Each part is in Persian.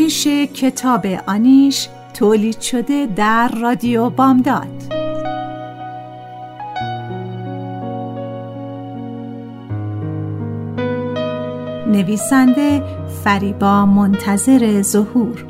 نمایش کتاب آنیش تولید شده در رادیو بامداد. نویسنده فریبا منتظر ظهور.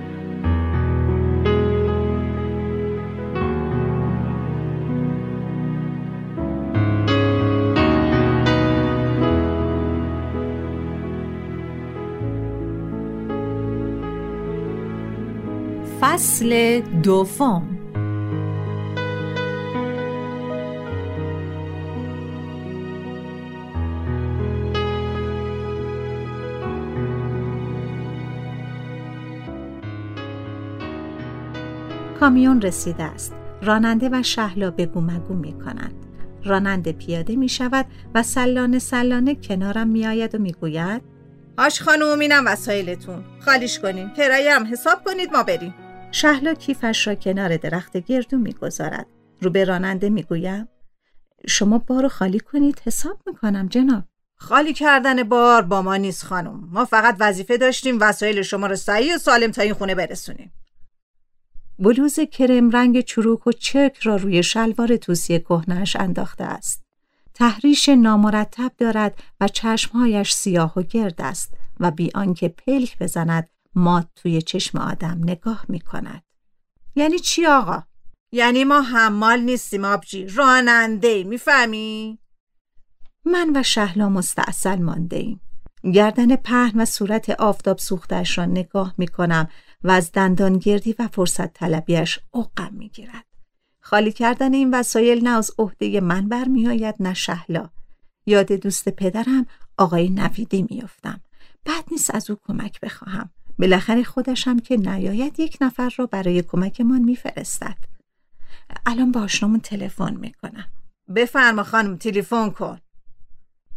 فصل دوم. کامیون رسیده است. راننده و شهلا بگو مگو می کنند راننده پیاده می شود و سلانه سلانه کنارم می آید و می گوید آش خانوم اینم وسایلتون. خالیش کنین. کرایه حساب کنید ما بریم. شهلا کیفش را کنار درخت گردو می‌گذارد. رو به راننده می‌گویم شما بارو خالی کنید حساب می‌کنم جناب. خالی کردن بار با ما نیست خانم. ما فقط وظیفه داشتیم وسایل شما رو صحیح و سالم تا این خونه برسونیم. بلوز کرم رنگ چروک و چرک را روی شلوار توسی کهنش انداخته است. تحریش نامرتب دارد و چشمهایش سیاه و گرد است و بی آنکه پلک بزند مات توی چشم آدم نگاه می کند. یعنی چی آقا؟ یعنی ما حمال نیستیم آبجی راننده می‌فهمی؟ من و شهلا مستاصل مانده ایم. گردن پهن و صورت آفتاب سوختش را نگاه می کنم و از دندان گردی و فرصت طلبیش اقم می گیرد. خالی کردن این وسایل نه از عهده من برمیآید نه شهلا. یاد دوست پدرم آقای نویدی میافتم. بعد نیست از او کمک بخواهم. بالاخره خودش هم که نیاید یک نفر را برای کمکمان میفرستد. الان با آشنامون تلفن می‌کنم. بفرما خانم تلفن کن.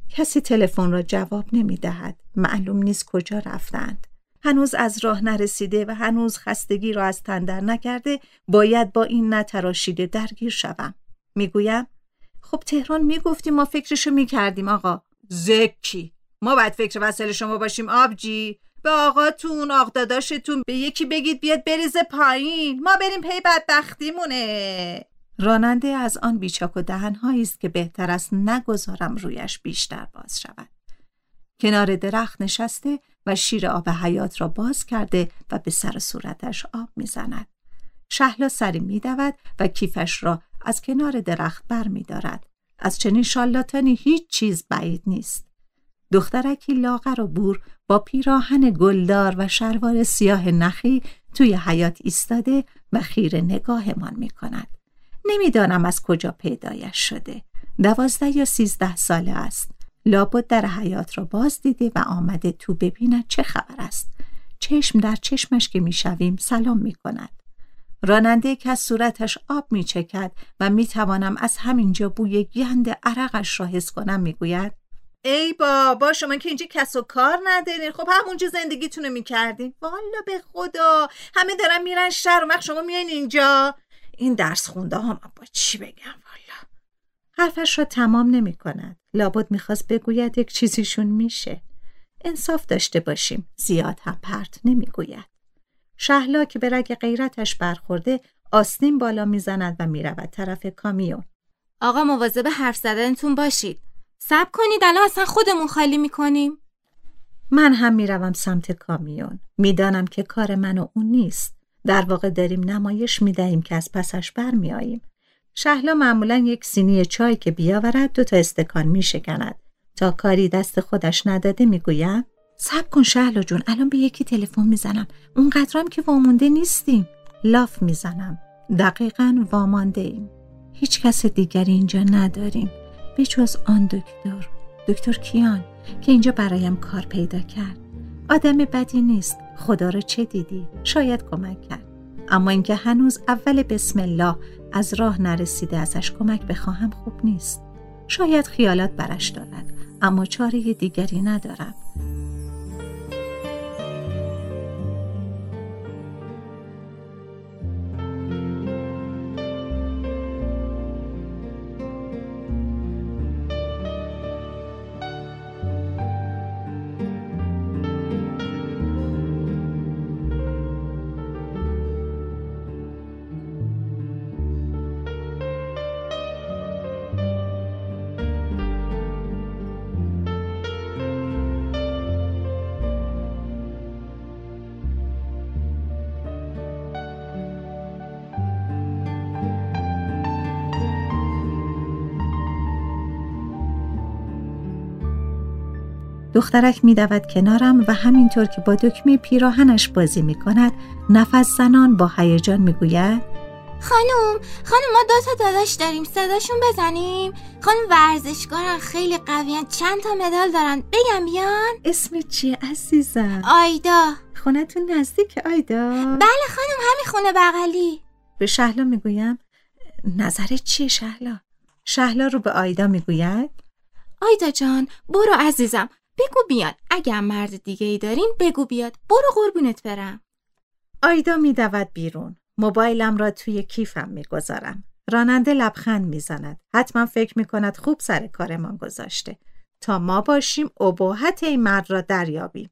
کسی تلفن را جواب نمی‌دهد. معلوم نیست کجا رفتند. هنوز از راه نرسیده و هنوز خستگی را از تندر نکرده باید با این نتراشیده درگیر شوم. می‌گویم خب تهران می‌گفتیم ما فکرشو می‌کردیم آقا. زکی. ما باید فکر وسایل شما باشیم آبجی. به آقاتون آق داداشتون به یکی بگید بیاد بریزه پایین. ما بریم پی بدبختیمونه. راننده از آن بیچاک و دهنهایی است که بهتر است نگذارم رویش بیشتر باز شود. کنار درخت نشسته و شیر آب حیات را باز کرده و به سر صورتش آب می‌زند. شهلا سری میدود و کیفش را از کنار درخت بر می دارد. از چنین شالاتانی هیچ چیز بعید نیست. دخترکی لاغر و بور با پیراهن گلدار و شلوار سیاه نخی توی حیات ایستاده و خیر نگاهمان می کند. نمی‌دانم از کجا پیدایش شده. دوازده یا سیزده ساله است. لابد در حیات را باز دیده و آمده تو ببیند چه خبر است. چشم در چشمش که می‌شویم سلام می کند. راننده که از صورتش آب می چکد و می توانم از همینجا بوی گند عرقش را حس کنم می گوید ای بابا شما که اینجا کس و کار ندارین. خب همونجا زندگیتونو می‌کردین. والا به خدا. همه دارن میرن شهر و شما میان اینجا. این درس خونده هم با چی بگم؟ والا. حرفش را تمام نمی کند لابد می‌خواست بگوید یک چیزیشون میشه. انصاف داشته باشیم. زیاد هم پرت نمی‌گوید. شهلا که به رگ غیرتش برخورده آستین بالا می‌زند و می‌رود طرف کامیون. آقا مواظب حرف زدنتون باشید. سب کنید الان اصلا خودمون خالی می‌کنیم. من هم می‌روم سمت کامیون. می‌دانم که کار من و اون نیست. در واقع داریم نمایش می‌دهیم که از پسش برمیاییم شهلا معمولا یک سینی چای که بیاورد دو تا استکان میشکند. تا کاری دست خودش نداده می‌گویم سب کن شهلا جون الان به یکی تلفن می‌زنم. اونقدرم که وامونده نیستیم. لاف می‌زنم. دقیقا وامانده ایم هیچ کس دیگری اینجا نداریم. به آن دکتر. دکتر کیان که اینجا برایم کار پیدا کرد. آدم بدی نیست. خدا را چه دیدی؟ شاید کمک کرد. اما اینکه هنوز اول بسم الله از راه نرسیده ازش کمک بخواهم خوب نیست. شاید خیالات برش دارد اما چاره دیگری ندارم. دخترک می دود کنارم و همینطور که با دکمه پیراهنش بازی می کند نفس زنان با هیجان می گوید خانم خانم ما دو تا داداش داریم صداشون بزنیم؟ خانم ورزشکارن خیلی قویان چند تا مدال دارن؟ بگم بیان؟ اسم چیه عزیزم؟ آیدا. خونتون نزدیک آیدا؟ بله خانم همین خونه بغلی. به شهلا می‌گویم. نظرت چیه شهلا؟ شهلا رو به آیدا می‌گوید؟ آیدا جان برو عزیزم. بگو بیاد. اگر مرد دیگه ای دارین بگو بیاد. برو قربونت برم. آیدا میدود بیرون. موبایلم را توی کیفم می‌گذارم. راننده لبخند می‌زند. حتما فکر می‌کند خوب سر کارمان گذاشته. تا ما باشیم ابهت این مرد را دریابیم.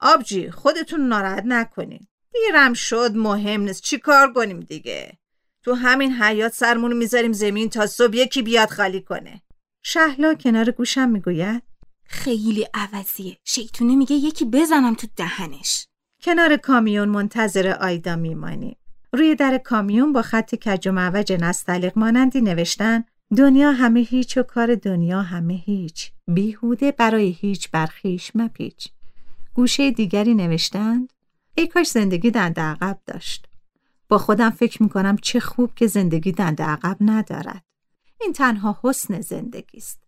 آبجی خودتون ناراحت نکنین. دیرم شد مهم نیست. چی کار کنیم دیگه؟ تو همین حیات سرمون می‌ذاریم زمین تا صبح یکی بیاد خالی کنه. شهلا کنار گوشم می‌گوید. خیلی عوضیه. شیطونه میگه یکی بزنم تو دهنش. کنار کامیون منتظر آیدا میمانیم روی در کامیون با خط کج و معوج نستعلیق مانندی نوشتن دنیا همه هیچ و کار دنیا همه هیچ. بیهوده برای هیچ برخیش مپیچ. گوشه دیگری نوشتند ای کاش زندگی دنده عقب داشت. با خودم فکر می‌کنم چه خوب که زندگی دنده عقب ندارد. این تنها حسن زندگی است.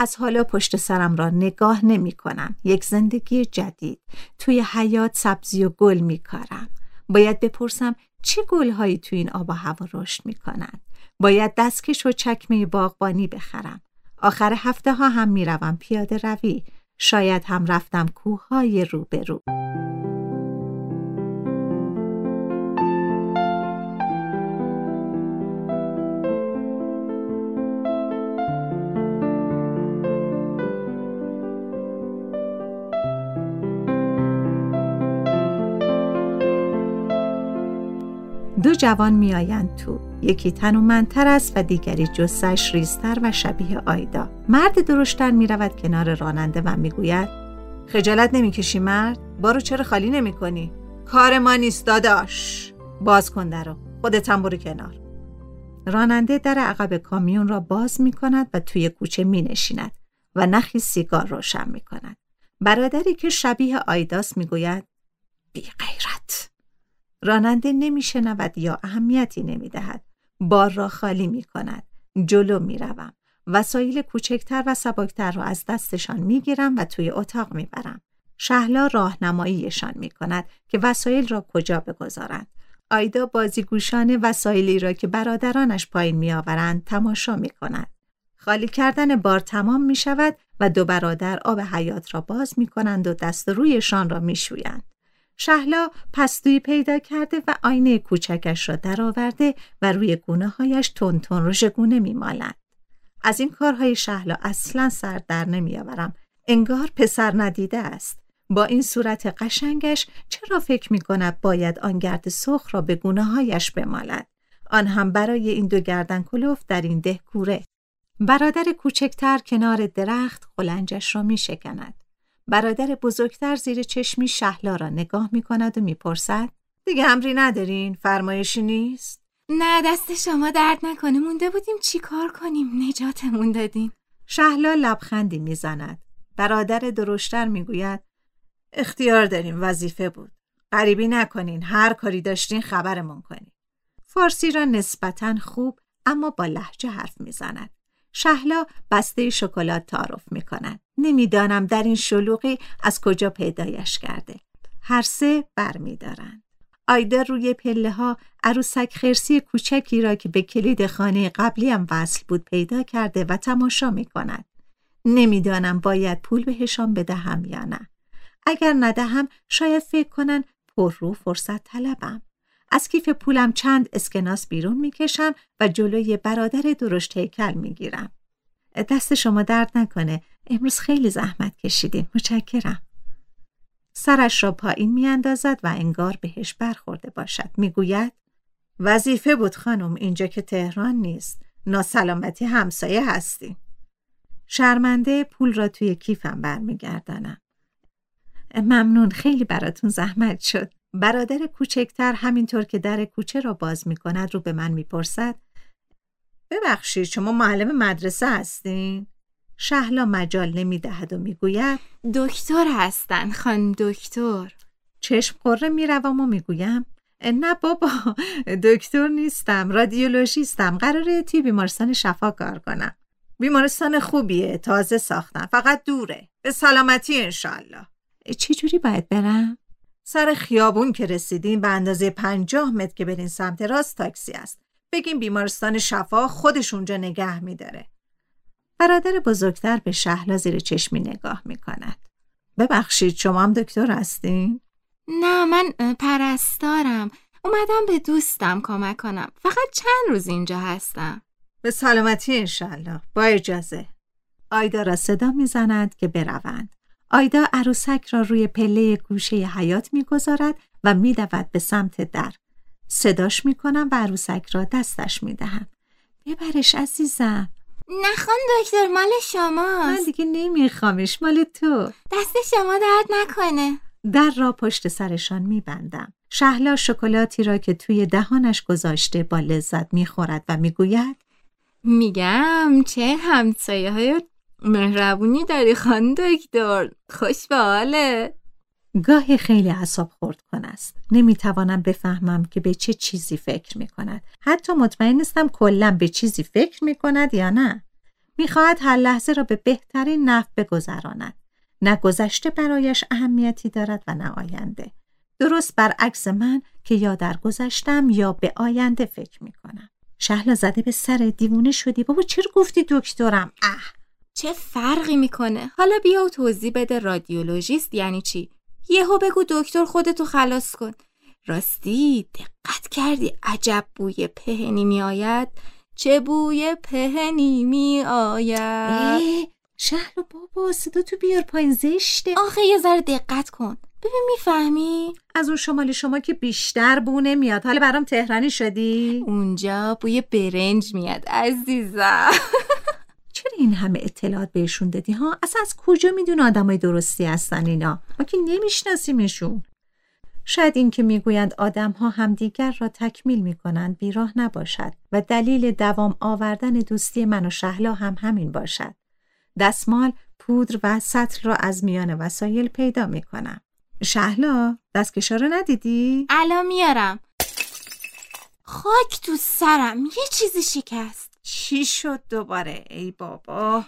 از حالا پشت سرم را نگاه نمی کنم. یک زندگی جدید. توی حیات سبزی و گل می کارم. باید بپرسم چه گلهایی توی این آب و هوا رشد می کنند. باید دستکش و چکمه باغبانی بخرم. آخر هفته ها هم می روم پیاده روی. شاید هم رفتم کوههای روبرو. دو جوان میآیند تو. یکی تنومندتر است و دیگری جسش ریزتر و شبیه آیدا. مرد درشتر می رود کنار راننده و می‌گوید خجالت نمی‌کشی مرد؟ بارو چرا خالی نمی کنی کار ما نیست داداش. باز کن درو خودت هم برو کنار. راننده در عقب کامیون را باز می کند و توی کوچه می نشیند و نخی سیگار روشن می کند برادری که شبیه آیداس می گوید بی غیرت راننده نمیشنود یا اهمیتی نمی‌دهد بار را خالی می کند جلو می روم. وسایل کوچکتر و سبکتر را از دستشان می گیرم و توی اتاق می برم. شهلا راهنماییشان می کند که وسایل را کجا بگذارند. آیدا بازیگوشان وسایلی را که برادرانش پایین می آورند تماشا می کند. خالی کردن بار تمام می شود و دو برادر آب حیات را باز می کنند و دست رویشان را می شویند. شهلا پستویی پیدا کرده و آینه کوچکش را درآورده و روی گونه هایش تون تون رژگونه میمالد. از این کارهای شهلا اصلا سر در نمیآورم. انگار پسر ندیده است. با این صورت قشنگش چرا فکر می کند باید آن گرد سرخ را به گونه هایش بمالد؟ آن هم برای این دو گردن کلوف در این ده کوره. برادر کوچکتر کنار درخت قلنجش را می شکند. برادر بزرگتر زیر چشمی شهلا را نگاه می کند و می‌پرسد دیگه امری ندارین؟ فرمایشی نیست؟ نه دست شما درد نکنه. مونده بودیم. چی کار کنیم؟ نجاتمون دادین شهلا لبخندی می‌زند. برادر درشتر می‌گوید اختیار داریم. وظیفه بود. غریبی نکنین. هر کاری داشتین خبرمون کنین. فارسی را نسبتا خوب اما با لحجه حرف می‌زند. شهلا بسته شکلات تعارف می کند. نمی‌دانم در این شلوغی از کجا پیدایش کرده. هر سه بر می دارند. آیدا روی پله ها عروسک خرسی کوچکی را که به کلید خانه قبلی هم وصل بود پیدا کرده و تماشا می کند. نمی‌دانم باید پول بهشان بدهم یا نه. اگر ندهم شاید فکر کنن پر رو فرصت طلبم. از کیف پولم چند اسکناس بیرون می‌کشم و جلوی برادر درشت هیکل می‌گیرم. دست شما درد نکنه. امروز خیلی زحمت کشیدیم. متشکرم. سرش را پایین میاندازد و انگار بهش برخورده باشد. می‌گوید وظیفه بود خانم اینجا که تهران نیست. ناسلامتی همسایه هستی. شرمنده پول را توی کیفم برمیگردانم. ممنون خیلی براتون زحمت شد. برادر کوچکتر همینطور که در کوچه را باز می کند رو به من می‌پرسد ببخشید شما معلم مدرسه هستین؟ شهلا مجال نمی دهد و می‌گوید دکتر هستن خانم دکتر چشم قره می‌روم و می‌گویم نه بابا دکتر نیستم رادیولوژیستم قراره توی بیمارستان شفا کار کنم بیمارستان خوبیه تازه ساختم فقط دوره به سلامتی انشالله چی جوری باید برم؟ سر خیابون که رسیدیم به اندازه پنجاه متر که برین سمت راست تاکسی است. بگیم بیمارستان شفا خودش اونجا نگه میداره. برادر بزرگتر به شهلا زیر چشمی نگاه می‌کند. ببخشید شما هم دکتر هستین؟ نه من پرستارم اومدم به دوستم کمک کنم فقط چند روز اینجا هستم به سلامتی انشالله با اجازه آیدا را صدا می‌زند که بروند آیدا عروسک را روی پله گوشه حیات می‌گذارد و میدود به سمت در. صداش می‌کنم و عروسک را دستش می‌دهم. ببرش عزیزم. نخوان دکتر مال شماست. من دیگه نمیخوامش مال تو. دست شما درد نکنه. در را پشت سرشان میبندم. شهلا شکلاتی را که توی دهانش گذاشته با لذت می‌خورد و می‌گوید میگم چه همسایه های مهربونی داری خان دکتر. خوش به حاله. گاهی خیلی عصاب خورد کن است. نمی‌توانم بفهمم که به چه چیزی فکر می کند حتی مطمئن نیستم کلا به چیزی فکر می کند یا نه. می‌خواهد هر لحظه را به بهترین نحو بگذراند. نه گذشته برایش اهمیتی دارد و نه آینده. درست برعکس من که یا در گذشتم یا به آینده فکر می کنم شهلا زده به سر دیوونه شدی. بابا چرا گفتی دکترم؟ اه! چه فرقی می‌کنه؟ حالا بیا و توضیح بده رادیولوژیست یعنی چی؟ یهو بگو دکتر خودتو خلاص کن. راستی دقت کردی؟ عجب بوی پهنی می آید چه بوی پهنی می آید شهر بابا صدا تو بیار پایین زشته. آخه یه ذره دقت کن. ببین می‌فهمی؟ از اون شمال شما که بیشتر بونه میاد حالا برام تهرانی شدی؟ اونجا بوی برنج میاد عزیزم. این همه اطلاعات بهشون دادی ها؟ اصلا از کجا میدون آدمای درستی هستن اینا؟ ما که نمیشناسیمشون. شاید این که می‌گویند آدم ها همدیگر را تکمیل می‌کنند بیراه نباشد و دلیل دوام آوردن دوستی من و شهلا هم همین باشد. دستمال پودر و سطل را از میان وسایل پیدا می‌کنم. شهلا دستکشا رو ندیدی؟ الان میارم. خاک تو سرم. یه چیزی شکست. چی شد دوباره ای بابا؟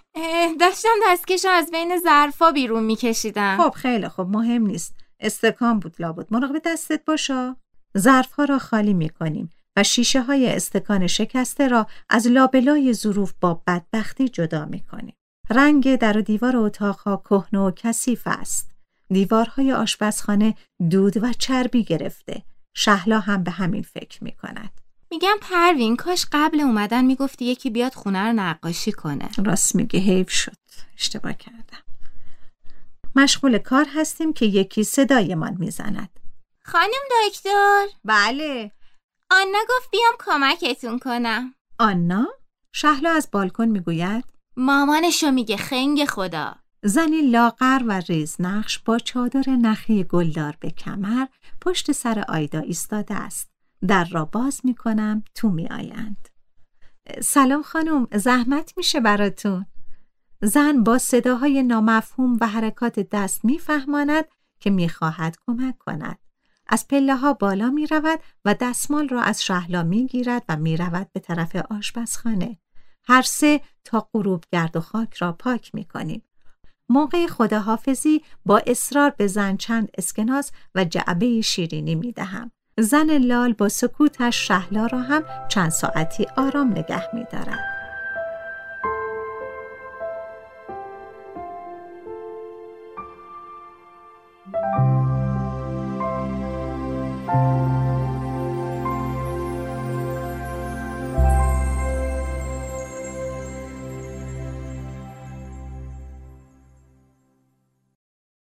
داشتم دستکشم از بین ظرفا بیرون میکشیدم. خب خیلی خب مهم نیست. استکان بود لابد. مراقب دستت باشا. ظرفها را خالی می‌کنیم و شیشه های استکان شکسته را از لابلای ظروف با بدبختی جدا می‌کنیم. رنگ در و دیوار اتاقها کهنه و کثیف است. دیوارهای آشپزخانه دود و چربی گرفته. شهلا هم به همین فکر می‌کند. میگم پروین کاش قبل اومدن می‌گفتی یکی بیاد خونه رو نقاشی کنه. راست میگه حیف شد. اشتباه کردم. مشغول کار هستیم که یکی صدایمان می‌زند. خانم دکتر؟ بله. آنا گفت بیام کمکتون کنم. آنا؟ شهلا از بالکن می‌گوید؟ مامانشو میگه خنگ خدا. زنی لاغر و ریزنقش با چادر نخی گلدار به کمر پشت سر آیدا ایستاده است. در را باز می کنم تو می آیند. سلام خانم زحمت میشه براتون زن با صداهای نامفهوم و حرکات دست میفهماند که می‌خواهد کمک کند از پله ها بالا می رود و دستمال را از شهلا می گیرد و می رود به طرف آشپزخانه. هر سه تا غروب گرد و خاک را پاک می کنیم. موقع خداحافظی با اصرار به زن چند اسکناس و جعبه شیرینی می دهم. زن لال با سکوتش شهلا را هم چند ساعتی آرام نگه می دارد.